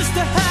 Used to have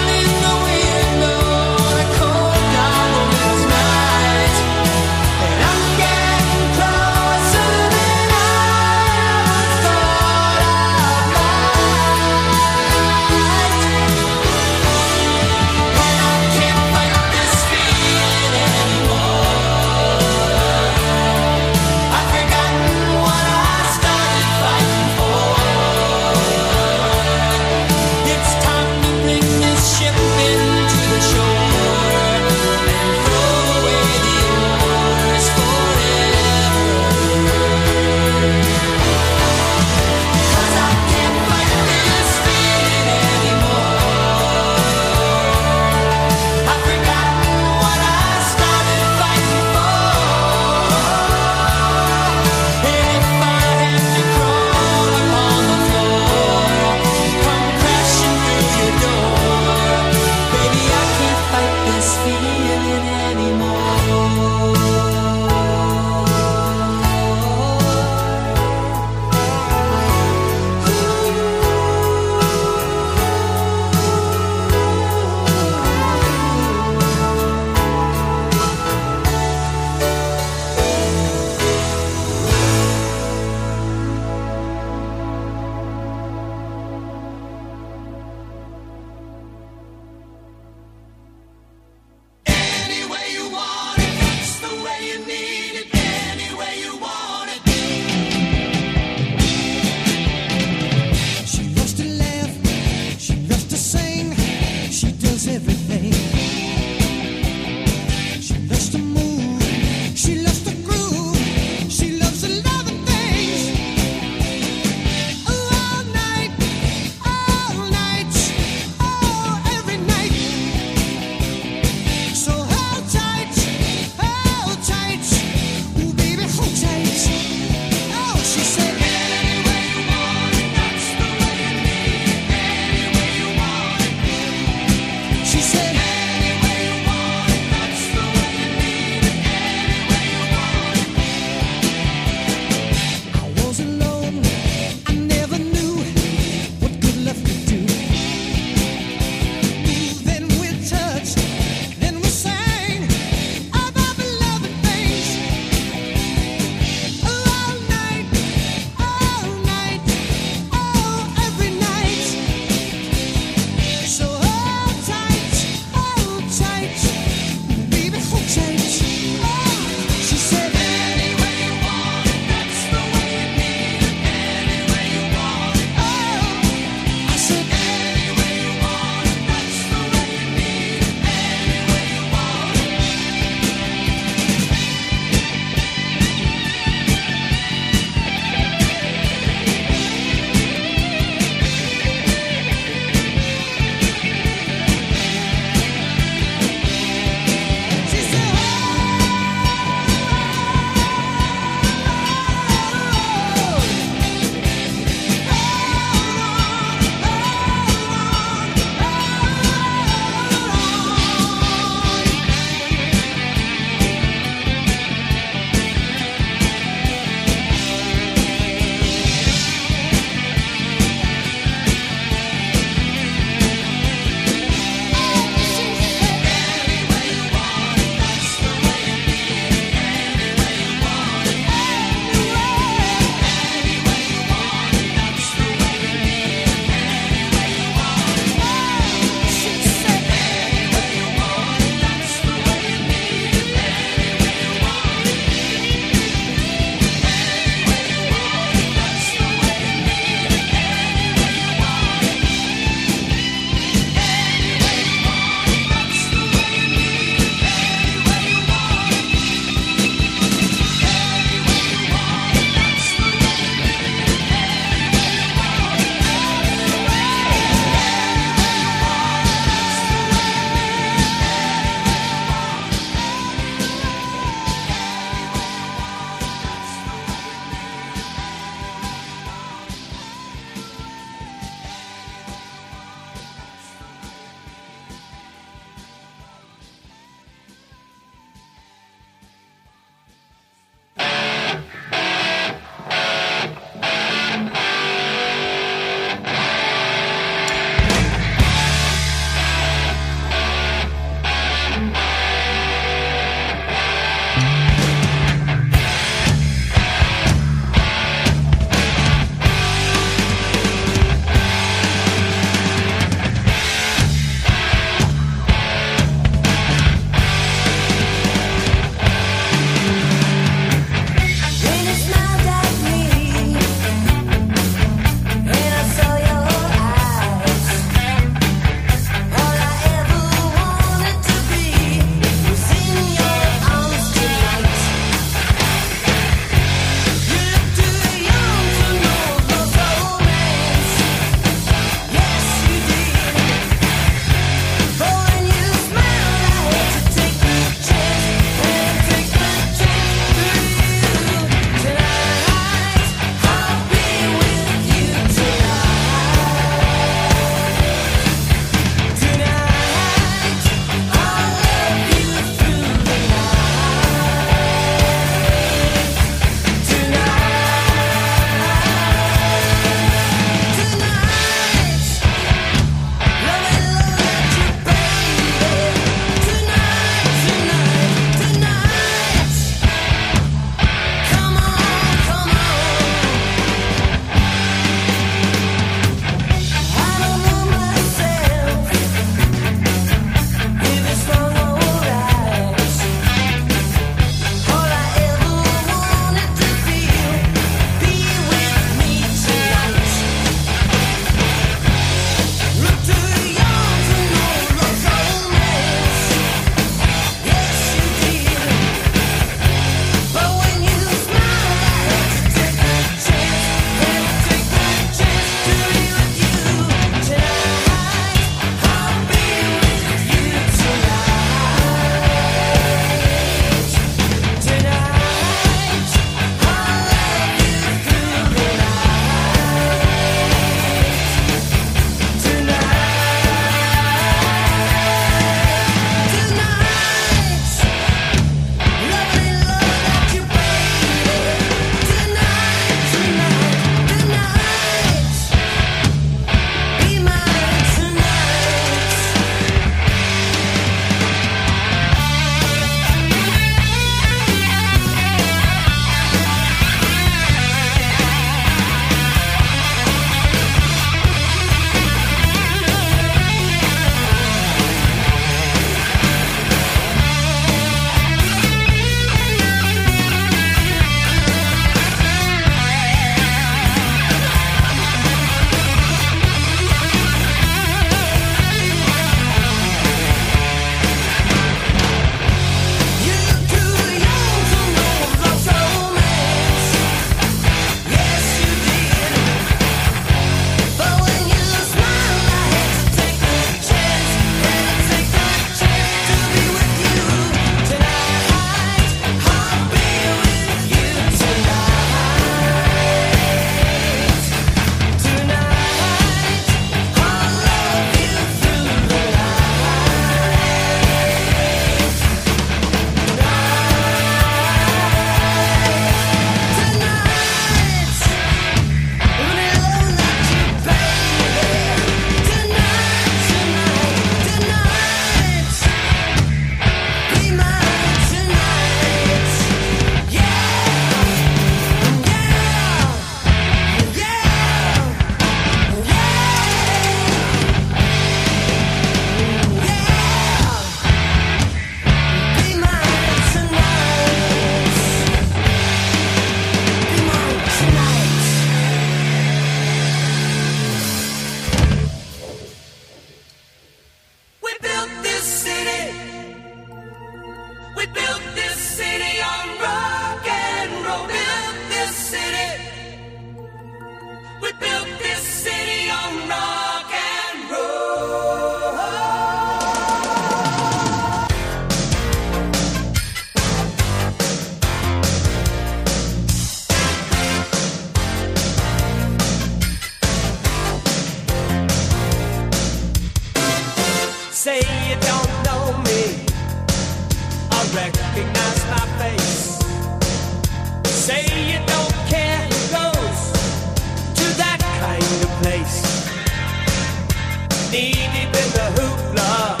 Knee deep in the hoopla,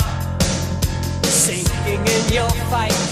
sinking in your fight.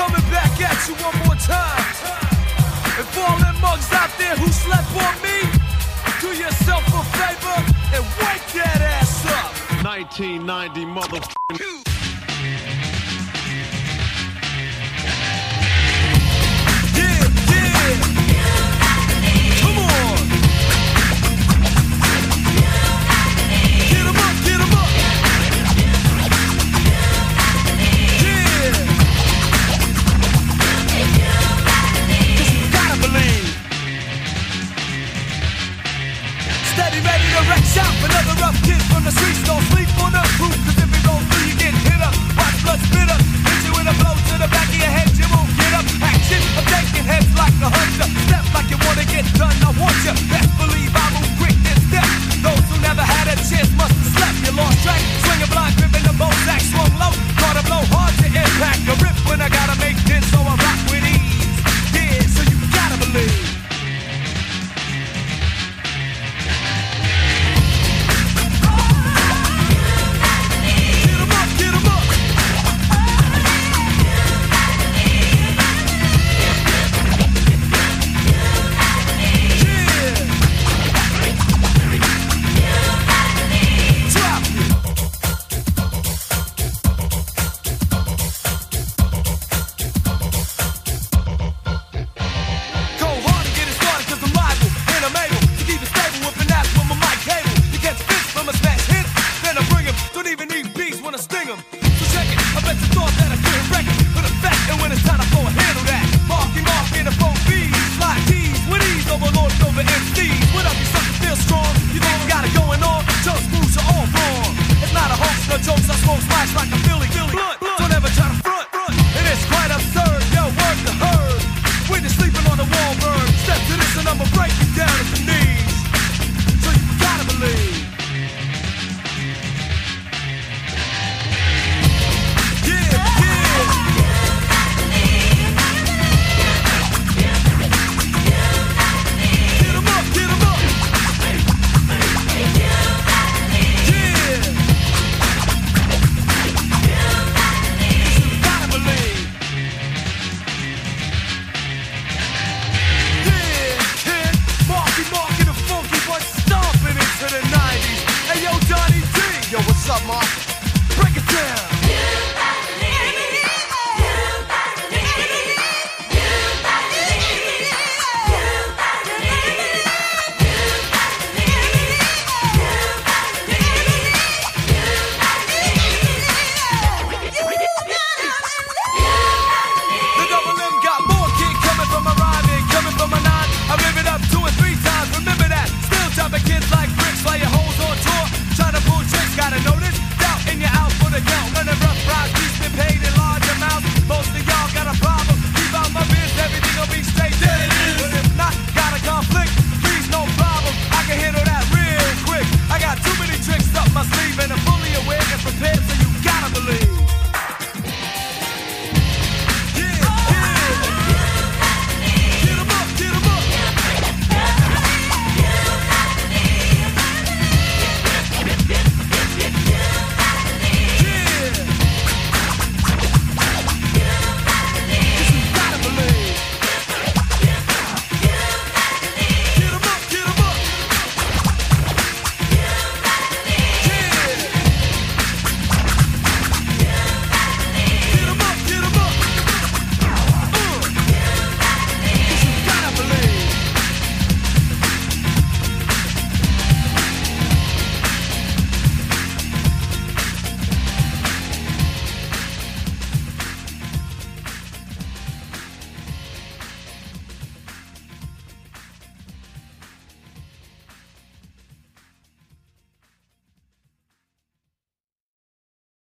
Coming back at you one more time. All them mugs out there who slept on me, do yourself a favor and wake that ass up. 1990 motherfucking. Another rough kid from the streets, don't sleep on the roof. If through, you get hit up. Hit you with a blow to the back of your head, you won't get up. Action, I'm taking heads like a hunter. Step like you wanna get done, I want. Best believe I move quick and step. Those who never had a chance must have slept, you lost track.